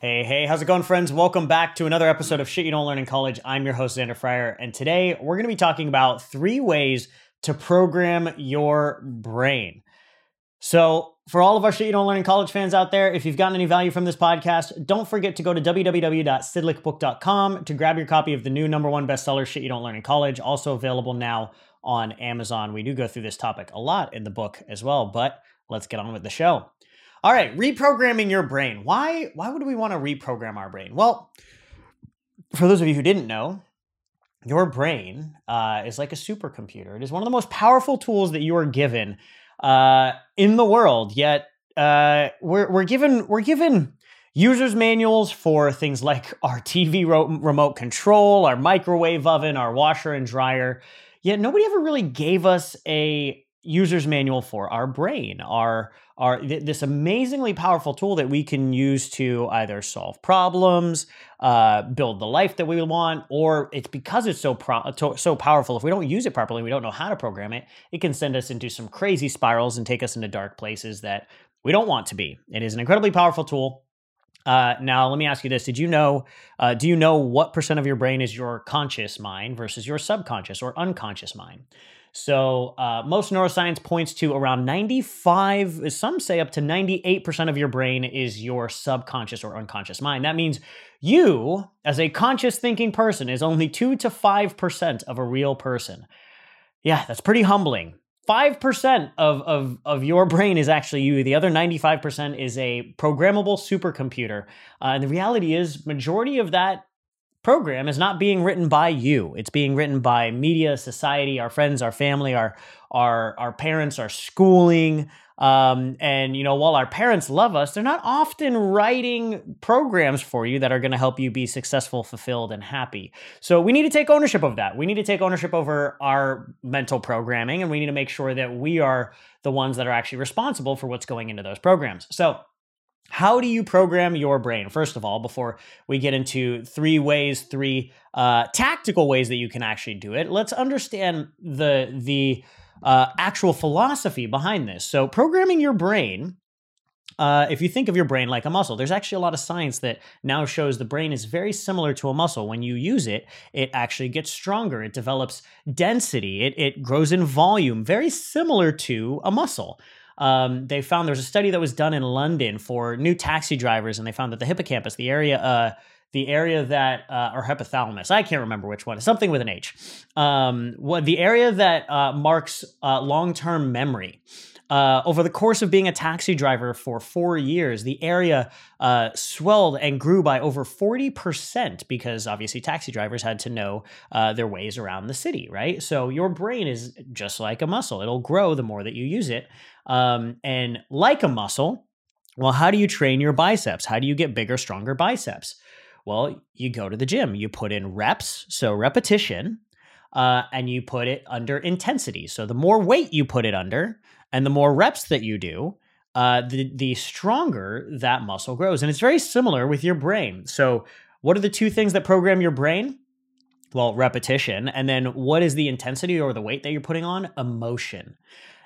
Hey, hey, how's it going, friends? Welcome back to another episode of Shit You Don't Learn in College. I'm your host, Xander Fryer, and today we're going to be talking about three ways to program your brain. So, for all of our Shit You Don't Learn in College fans out there, if you've gotten any value from this podcast, don't forget to go to www.sidlickbook.com to grab your copy of the new number one bestseller, Shit You Don't Learn in College, also available now on Amazon. We do go through this topic a lot in the book as well, but let's get on with the show. All right, reprogramming your brain. Why why would we want to reprogram our brain? Well, for those of you who didn't know, your brain uh, is like a supercomputer. It is one of the most powerful tools that you are given uh, in the world. Yet uh, we're we're given we're given users manuals for things like our TV remote control, our microwave oven, our washer and dryer. Yet nobody ever really gave us a user's manual for our brain, our our th- this amazingly powerful tool that we can use to either solve problems, uh, build the life that we want, or it's because it's so pro- so powerful. If we don't use it properly, we don't know how to program it. It can send us into some crazy spirals and take us into dark places that we don't want to be. It is an incredibly powerful tool. Uh, now, let me ask you this: Did you know? Uh, do you know what percent of your brain is your conscious mind versus your subconscious or unconscious mind? So uh, most neuroscience points to around 95, some say up to 98% of your brain is your subconscious or unconscious mind. That means you, as a conscious thinking person, is only 2 to 5% of a real person. Yeah, that's pretty humbling. 5% of, of, of your brain is actually you. The other 95% is a programmable supercomputer. Uh, and the reality is, majority of that program is not being written by you. It's being written by media, society, our friends, our family, our our our parents, our schooling. Um, and you know, while our parents love us, they're not often writing programs for you that are going to help you be successful, fulfilled, and happy. So we need to take ownership of that. We need to take ownership over our mental programming, and we need to make sure that we are the ones that are actually responsible for what's going into those programs. So how do you program your brain? First of all, before we get into three ways, three uh, tactical ways that you can actually do it, let's understand the the uh, actual philosophy behind this. So, programming your brain. Uh, if you think of your brain like a muscle, there's actually a lot of science that now shows the brain is very similar to a muscle. When you use it, it actually gets stronger. It develops density. It, it grows in volume, very similar to a muscle um, they found there was a study that was done in London for new taxi drivers, and they found that the hippocampus, the area, uh, the area that uh, or hypothalamus, I can't remember which one, something with an H, um, what the area that uh, marks uh, long-term memory. Uh, over the course of being a taxi driver for four years, the area uh, swelled and grew by over 40% because obviously taxi drivers had to know uh, their ways around the city, right? So your brain is just like a muscle, it'll grow the more that you use it. Um, and like a muscle, well, how do you train your biceps? How do you get bigger, stronger biceps? Well, you go to the gym, you put in reps, so repetition, uh, and you put it under intensity. So the more weight you put it under, and the more reps that you do, uh, the the stronger that muscle grows. And it's very similar with your brain. So, what are the two things that program your brain? Well, repetition. And then what is the intensity or the weight that you're putting on? Emotion.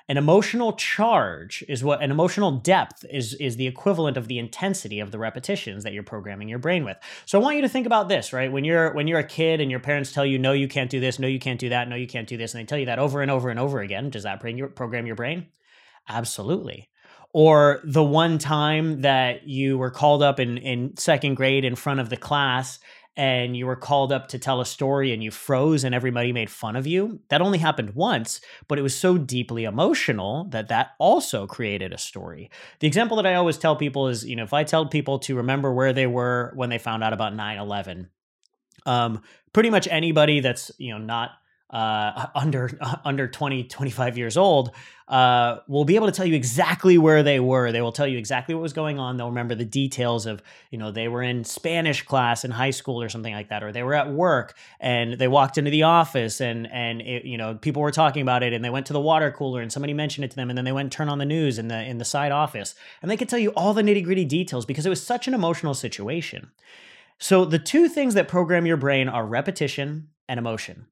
An emotional charge is what an emotional depth is is the equivalent of the intensity of the repetitions that you're programming your brain with. So I want you to think about this, right? When you're when you're a kid and your parents tell you no you can't do this, no you can't do that, no you can't do this and they tell you that over and over and over again, does that program your brain? Absolutely. or the one time that you were called up in, in second grade in front of the class and you were called up to tell a story and you froze and everybody made fun of you. That only happened once, but it was so deeply emotional that that also created a story. The example that I always tell people is, you know, if I tell people to remember where they were when they found out about 9/11, um, pretty much anybody that's, you know, not uh, under under 20 25 years old uh, will be able to tell you exactly where they were. They will tell you exactly what was going on. They'll remember the details of you know they were in spanish class in high school or something like that or they were at work and they walked into the office and and it, you know people were talking about it and they went to the water cooler and somebody mentioned it to them and then they went and turned on the news in the in the side office. And they could tell you all the nitty gritty details because it was such an emotional situation. So the two things that program your brain are repetition and emotion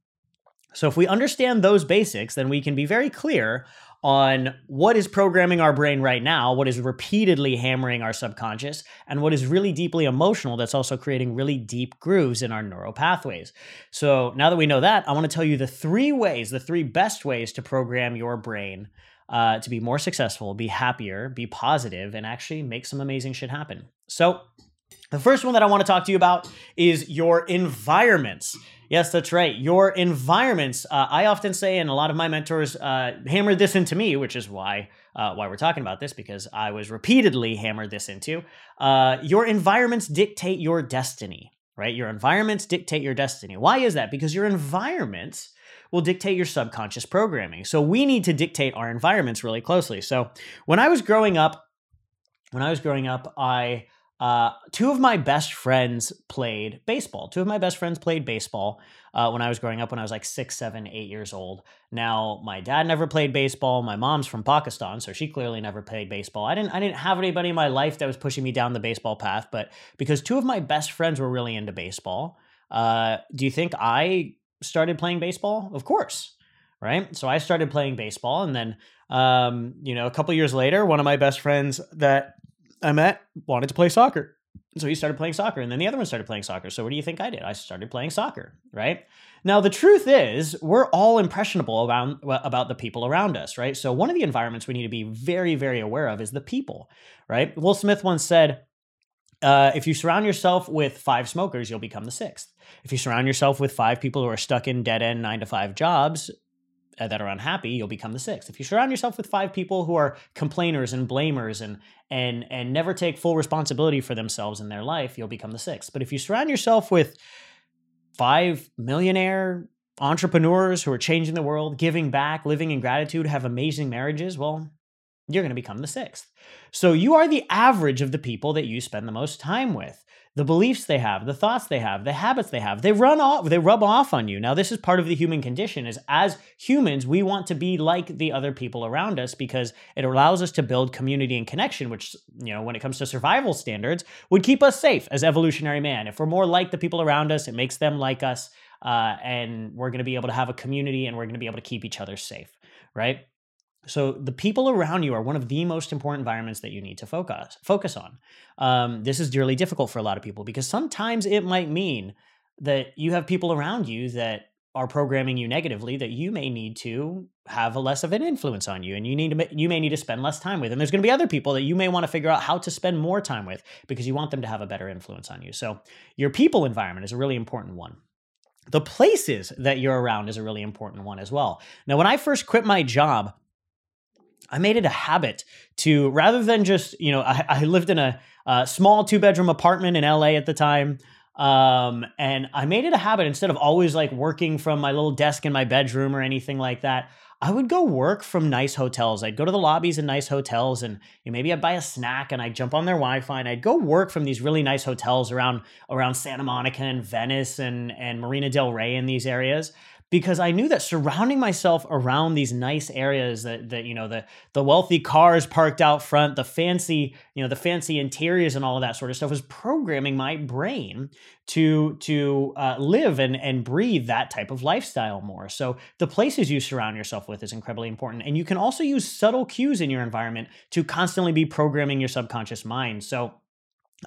so if we understand those basics, then we can be very clear on what is programming our brain right now, what is repeatedly hammering our subconscious, and what is really deeply emotional that's also creating really deep grooves in our neural pathways. So now that we know that, I want to tell you the three ways, the three best ways to program your brain uh, to be more successful, be happier, be positive, and actually make some amazing shit happen. So the first one that I want to talk to you about is your environments. Yes, that's right. Your environments. Uh, I often say, and a lot of my mentors uh, hammered this into me, which is why uh, why we're talking about this because I was repeatedly hammered this into. Uh, your environments dictate your destiny, right? Your environments dictate your destiny. Why is that? Because your environments will dictate your subconscious programming. So we need to dictate our environments really closely. So when I was growing up, when I was growing up, I uh, two of my best friends played baseball. Two of my best friends played baseball uh, when I was growing up, when I was like six, seven, eight years old. Now, my dad never played baseball. My mom's from Pakistan, so she clearly never played baseball. I didn't, I didn't have anybody in my life that was pushing me down the baseball path, but because two of my best friends were really into baseball, uh, do you think I started playing baseball? Of course, right? So I started playing baseball, and then, um, you know, a couple years later, one of my best friends that I met wanted to play soccer. So he started playing soccer, and then the other one started playing soccer. So what do you think I did? I started playing soccer, right? Now the truth is, we're all impressionable about about the people around us, right? So one of the environments we need to be very, very aware of is the people, right? Will Smith once said, uh, "If you surround yourself with five smokers, you'll become the sixth. If you surround yourself with five people who are stuck in dead end nine to five jobs, uh, that are unhappy, you'll become the sixth. If you surround yourself with five people who are complainers and blamers and and and never take full responsibility for themselves in their life, you'll become the sixth. But if you surround yourself with five millionaire entrepreneurs who are changing the world, giving back, living in gratitude, have amazing marriages, well, you're going to become the sixth. So you are the average of the people that you spend the most time with the beliefs they have, the thoughts they have, the habits they have. They run off, they rub off on you. Now, this is part of the human condition is as humans, we want to be like the other people around us because it allows us to build community and connection, which, you know, when it comes to survival standards, would keep us safe as evolutionary man. If we're more like the people around us, it makes them like us. Uh, and we're going to be able to have a community and we're going to be able to keep each other safe, right? So the people around you are one of the most important environments that you need to focus focus on. Um, this is dearly difficult for a lot of people because sometimes it might mean that you have people around you that are programming you negatively that you may need to have a less of an influence on you and you need to you may need to spend less time with. And there's going to be other people that you may want to figure out how to spend more time with because you want them to have a better influence on you. So your people environment is a really important one. The places that you're around is a really important one as well. Now when i first quit my job I made it a habit to rather than just, you know, I, I lived in a, a small two bedroom apartment in LA at the time. Um, and I made it a habit instead of always like working from my little desk in my bedroom or anything like that. I would go work from nice hotels. I'd go to the lobbies in nice hotels and you know, maybe I'd buy a snack and I'd jump on their Wi-Fi and I'd go work from these really nice hotels around around Santa Monica and Venice and, and Marina Del Rey in these areas because I knew that surrounding myself around these nice areas that that you know the the wealthy cars parked out front, the fancy you know the fancy interiors and all of that sort of stuff was programming my brain to to uh, live and and breathe that type of lifestyle more. So the places you surround yourself with is incredibly important, and you can also use subtle cues in your environment to constantly be programming your subconscious mind. So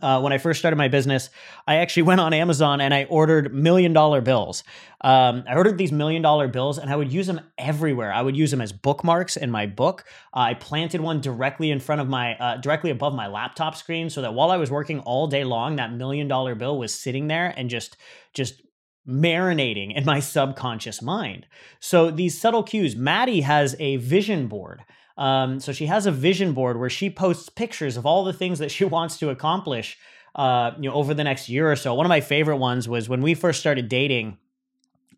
uh, when I first started my business, I actually went on Amazon and I ordered million dollar bills. Um, I ordered these million dollar bills and I would use them everywhere. I would use them as bookmarks in my book. Uh, I planted one directly in front of my, uh, directly above my laptop screen so that while I was working all day long, that million dollar bill was sitting there and just, just marinating in my subconscious mind. So these subtle cues, Maddie has a vision board. Um, so she has a vision board where she posts pictures of all the things that she wants to accomplish, uh, you know, over the next year or so. One of my favorite ones was when we first started dating.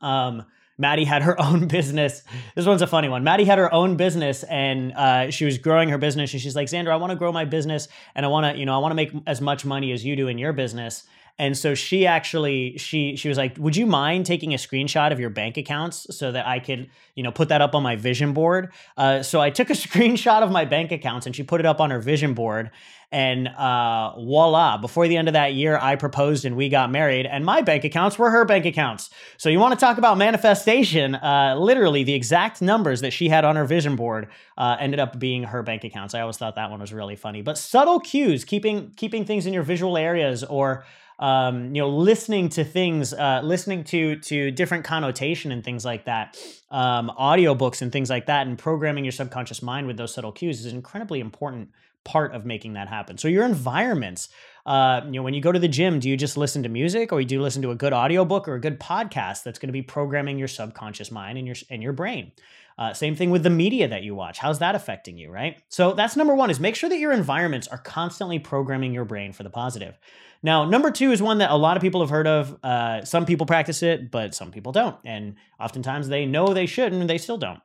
Um, Maddie had her own business. This one's a funny one. Maddie had her own business and uh, she was growing her business. And she's like, Xander, I want to grow my business and I want to, you know, I want to make as much money as you do in your business. And so she actually she she was like, "Would you mind taking a screenshot of your bank accounts so that I could, you know, put that up on my vision board?" Uh, so I took a screenshot of my bank accounts and she put it up on her vision board. And uh, voila! Before the end of that year, I proposed and we got married, and my bank accounts were her bank accounts. So you want to talk about manifestation? Uh, literally, the exact numbers that she had on her vision board uh, ended up being her bank accounts. I always thought that one was really funny. But subtle cues, keeping keeping things in your visual areas, or um, you know, listening to things, uh, listening to to different connotation and things like that, um, audiobooks and things like that, and programming your subconscious mind with those subtle cues is an incredibly important part of making that happen. So your environments, uh, you know, when you go to the gym, do you just listen to music or do you listen to a good audiobook or a good podcast that's going to be programming your subconscious mind and your and your brain? Uh, same thing with the media that you watch. How's that affecting you, right? So that's number one is make sure that your environments are constantly programming your brain for the positive. Now, number two is one that a lot of people have heard of. Uh, some people practice it, but some people don't. And oftentimes they know they shouldn't and they still don't.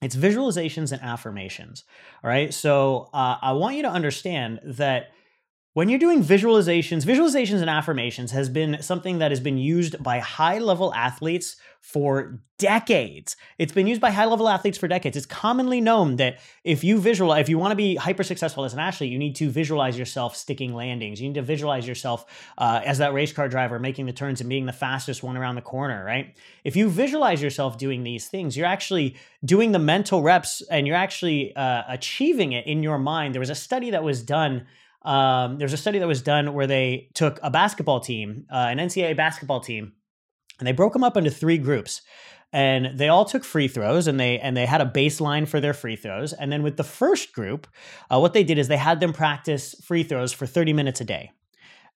It's visualizations and affirmations. All right. So uh, I want you to understand that when you're doing visualizations, visualizations and affirmations has been something that has been used by high level athletes for decades. It's been used by high level athletes for decades. It's commonly known that if you visualize, if you want to be hyper successful as an athlete, you need to visualize yourself sticking landings. You need to visualize yourself uh, as that race car driver making the turns and being the fastest one around the corner, right? If you visualize yourself doing these things, you're actually doing the mental reps and you're actually uh, achieving it in your mind. There was a study that was done um, there's a study that was done where they took a basketball team, uh, an NCAA basketball team, and they broke them up into three groups. And they all took free throws, and they and they had a baseline for their free throws. And then with the first group, uh, what they did is they had them practice free throws for 30 minutes a day.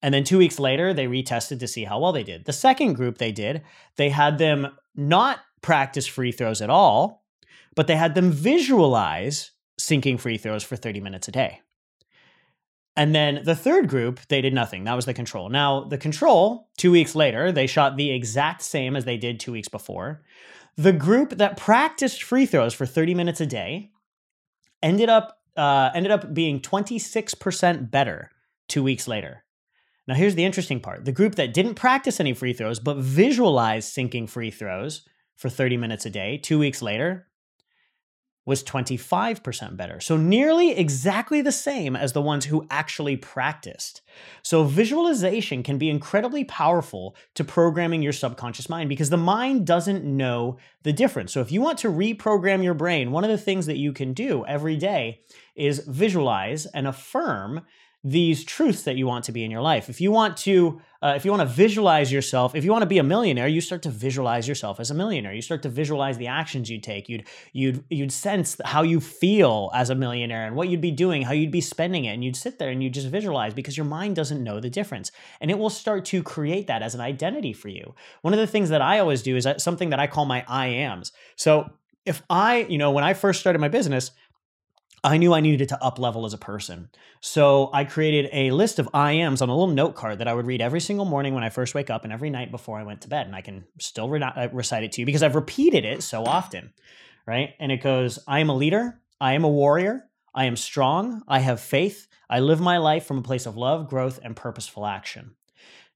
And then two weeks later, they retested to see how well they did. The second group they did, they had them not practice free throws at all, but they had them visualize sinking free throws for 30 minutes a day. And then the third group, they did nothing. That was the control. Now, the control, two weeks later, they shot the exact same as they did two weeks before. The group that practiced free throws for 30 minutes a day ended up uh, ended up being 26% better two weeks later. Now, here's the interesting part: the group that didn't practice any free throws but visualized sinking free throws for 30 minutes a day, two weeks later, was 25% better. So nearly exactly the same as the ones who actually practiced. So visualization can be incredibly powerful to programming your subconscious mind because the mind doesn't know the difference. So if you want to reprogram your brain, one of the things that you can do every day is visualize and affirm these truths that you want to be in your life. If you want to, uh, if you want to visualize yourself, if you want to be a millionaire, you start to visualize yourself as a millionaire. You start to visualize the actions you take. You'd you'd you'd sense how you feel as a millionaire and what you'd be doing, how you'd be spending it, and you'd sit there and you just visualize because your mind doesn't know the difference, and it will start to create that as an identity for you. One of the things that I always do is something that I call my I ams. So if I, you know, when I first started my business, I knew I needed to up level as a person. So I created a list of I ams on a little note card that I would read every single morning when I first wake up and every night before I went to bed. And I can still re- uh, recite it to you because I've repeated it so often, right? And it goes I am a leader, I am a warrior, I am strong, I have faith, I live my life from a place of love, growth, and purposeful action.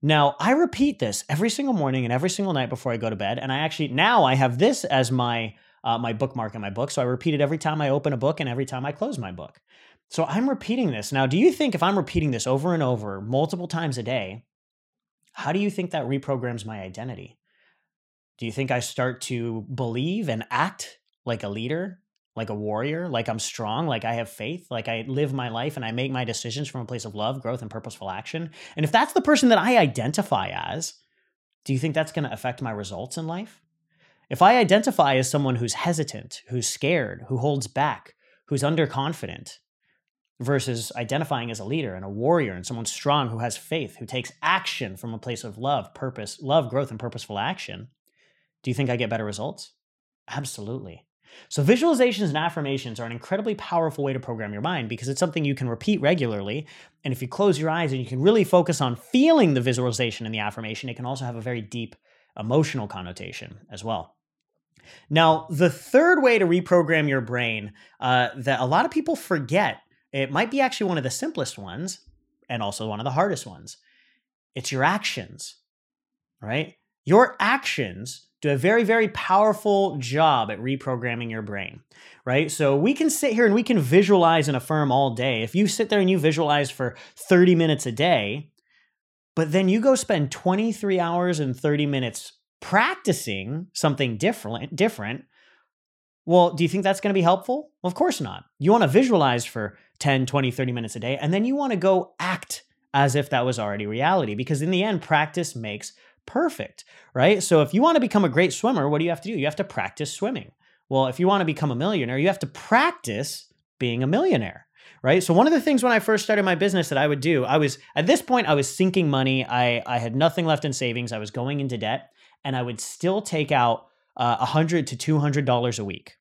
Now, I repeat this every single morning and every single night before I go to bed. And I actually, now I have this as my uh, my bookmark in my book. So I repeat it every time I open a book and every time I close my book. So I'm repeating this. Now, do you think if I'm repeating this over and over multiple times a day, how do you think that reprograms my identity? Do you think I start to believe and act like a leader, like a warrior, like I'm strong, like I have faith, like I live my life and I make my decisions from a place of love, growth, and purposeful action. And if that's the person that I identify as, do you think that's going to affect my results in life? If I identify as someone who's hesitant, who's scared, who holds back, who's underconfident, versus identifying as a leader and a warrior and someone strong who has faith, who takes action from a place of love, purpose, love, growth, and purposeful action, do you think I get better results? Absolutely. So, visualizations and affirmations are an incredibly powerful way to program your mind because it's something you can repeat regularly. And if you close your eyes and you can really focus on feeling the visualization and the affirmation, it can also have a very deep emotional connotation as well. Now, the third way to reprogram your brain uh, that a lot of people forget, it might be actually one of the simplest ones and also one of the hardest ones. It's your actions, right? Your actions do a very, very powerful job at reprogramming your brain, right? So we can sit here and we can visualize and affirm all day. If you sit there and you visualize for 30 minutes a day, but then you go spend 23 hours and 30 minutes practicing something different, different, well, do you think that's going to be helpful? Of course not. You want to visualize for 10, 20, 30 minutes a day, and then you want to go act as if that was already reality because in the end, practice makes perfect, right? So if you want to become a great swimmer, what do you have to do? You have to practice swimming. Well, if you want to become a millionaire, you have to practice being a millionaire, right? So one of the things when I first started my business that I would do, I was at this point I was sinking money. I I had nothing left in savings. I was going into debt, and I would still take out uh, a uh, hundred to two hundred dollars a week.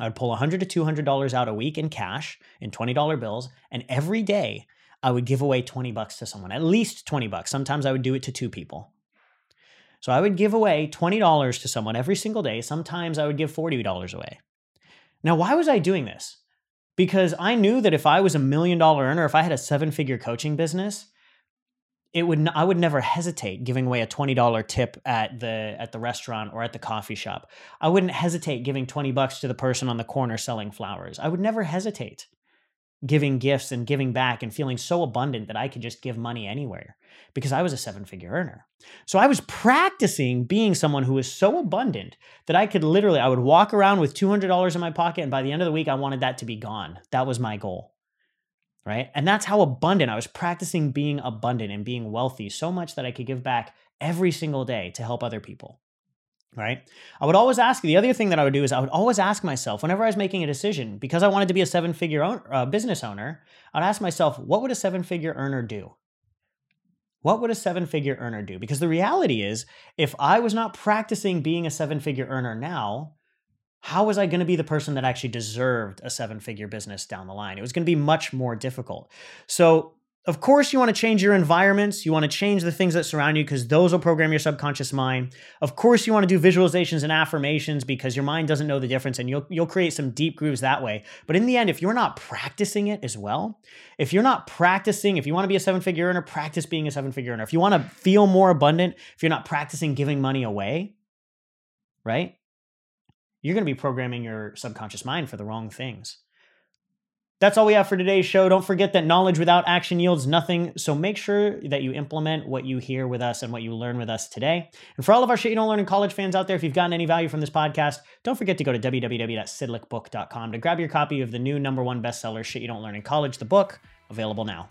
I'd pull a hundred to two hundred dollars out a week in cash in twenty dollar bills, and every day I would give away twenty bucks to someone, at least twenty bucks. Sometimes I would do it to two people. So I would give away $20 to someone every single day. Sometimes I would give $40 away. Now, why was I doing this? Because I knew that if I was a million dollar earner, if I had a seven figure coaching business, it would I would never hesitate giving away a $20 tip at the at the restaurant or at the coffee shop. I wouldn't hesitate giving 20 bucks to the person on the corner selling flowers. I would never hesitate giving gifts and giving back and feeling so abundant that I could just give money anywhere because I was a seven figure earner. So I was practicing being someone who was so abundant that I could literally, I would walk around with $200 in my pocket. And by the end of the week, I wanted that to be gone. That was my goal. Right. And that's how abundant I was practicing being abundant and being wealthy so much that I could give back every single day to help other people right? I would always ask, the other thing that I would do is I would always ask myself, whenever I was making a decision, because I wanted to be a seven figure uh, business owner, I'd ask myself, what would a seven figure earner do? What would a seven figure earner do? Because the reality is, if I was not practicing being a seven figure earner now, how was I going to be the person that actually deserved a seven figure business down the line? It was going to be much more difficult. So, of course, you want to change your environments. You want to change the things that surround you because those will program your subconscious mind. Of course, you want to do visualizations and affirmations because your mind doesn't know the difference and you'll, you'll create some deep grooves that way. But in the end, if you're not practicing it as well, if you're not practicing, if you want to be a seven figure earner, practice being a seven figure earner. If you want to feel more abundant, if you're not practicing giving money away, right? You're going to be programming your subconscious mind for the wrong things. That's all we have for today's show. Don't forget that knowledge without action yields nothing. So make sure that you implement what you hear with us and what you learn with us today. And for all of our shit you don't learn in college fans out there, if you've gotten any value from this podcast, don't forget to go to www.sidlickbook.com to grab your copy of the new number one bestseller, Shit You Don't Learn in College, the book, available now.